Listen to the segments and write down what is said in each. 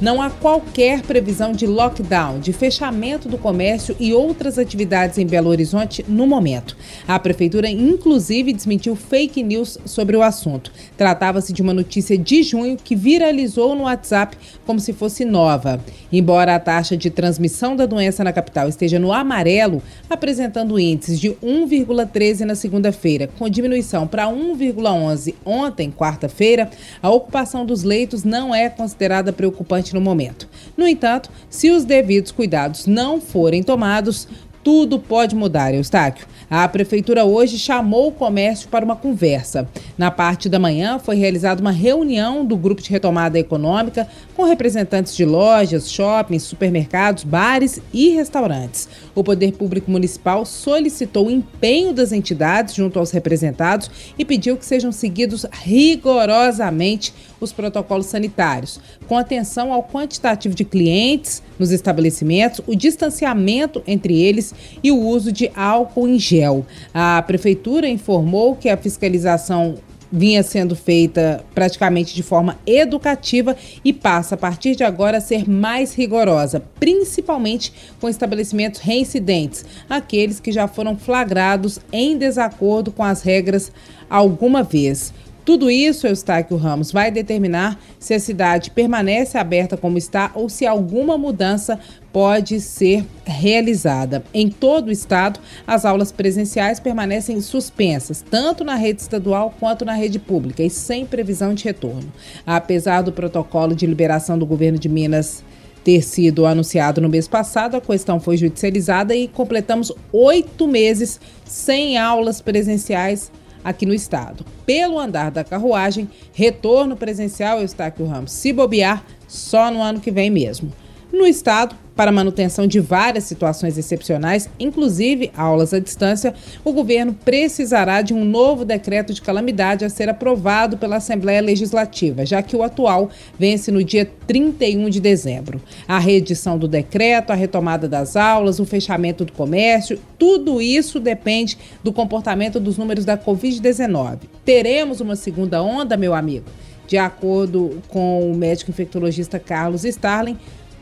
Não há qualquer previsão de lockdown, de fechamento do comércio e outras atividades em Belo Horizonte no momento. A prefeitura, inclusive, desmentiu fake news sobre o assunto. Tratava-se de uma notícia de junho que viralizou no WhatsApp como se fosse nova. Embora a taxa de transmissão da doença na capital esteja no amarelo, apresentando índices de 1,13 na segunda-feira, com diminuição para 1,11 ontem, quarta-feira, a ocupação dos leitos não é considerada preocupante no momento. No entanto, se os devidos cuidados não forem tomados, tudo pode mudar, Eustáquio. A prefeitura hoje chamou o comércio para uma conversa. Na parte da manhã foi realizada uma reunião do grupo de retomada econômica com representantes de lojas, shoppings, supermercados, bares e restaurantes. O Poder Público Municipal solicitou o empenho das entidades junto aos representados e pediu que sejam seguidos rigorosamente os protocolos sanitários, com atenção ao quantitativo de clientes nos estabelecimentos, o distanciamento entre eles e o uso de álcool em gel. A prefeitura informou que a fiscalização vinha sendo feita praticamente de forma educativa e passa a partir de agora a ser mais rigorosa, principalmente com estabelecimentos reincidentes, aqueles que já foram flagrados em desacordo com as regras alguma vez. Tudo isso, Eustáquio Ramos, vai determinar se a cidade permanece aberta como está ou se alguma mudança pode ser realizada. Em todo o estado, as aulas presenciais permanecem suspensas, tanto na rede estadual quanto na rede pública, e sem previsão de retorno. Apesar do protocolo de liberação do governo de Minas ter sido anunciado no mês passado, a questão foi judicializada e completamos oito meses sem aulas presenciais aqui no estado. Pelo andar da carruagem, retorno presencial, Eustáquio Ramos, se bobear, só no ano que vem mesmo. No estado, para manutenção de várias situações excepcionais, inclusive aulas à distância, o governo precisará de um novo decreto de calamidade a ser aprovado pela Assembleia Legislativa, já que o atual vence no dia 31 de dezembro. A reedição do decreto, a retomada das aulas, o fechamento do comércio, tudo isso depende do comportamento dos números da Covid-19. Teremos uma segunda onda, meu amigo? De acordo com o médico infectologista Carlos Starling,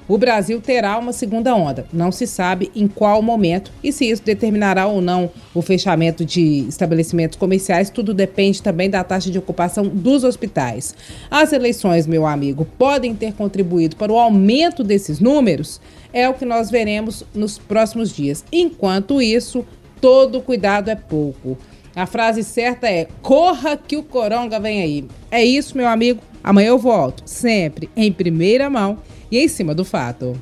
o Brasil terá uma segunda onda. Não se sabe em qual momento e se isso determinará ou não o fechamento de estabelecimentos comerciais. Tudo depende também da taxa de ocupação dos hospitais. As eleições, meu amigo, podem ter contribuído para o aumento desses números? É o que nós veremos nos próximos dias. Enquanto isso, todo cuidado é pouco. A frase certa é: corra que o coronga vem aí. É isso, meu amigo. Amanhã eu volto, sempre em primeira mão e em cima do fato.